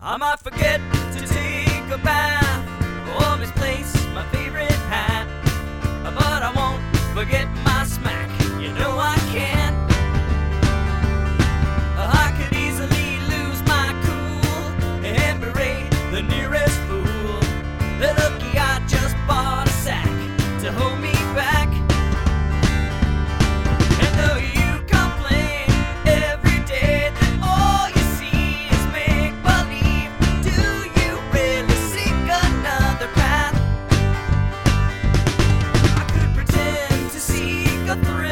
I might forget to take a bath. Or misplace my favorite hat, but I won't forget Three.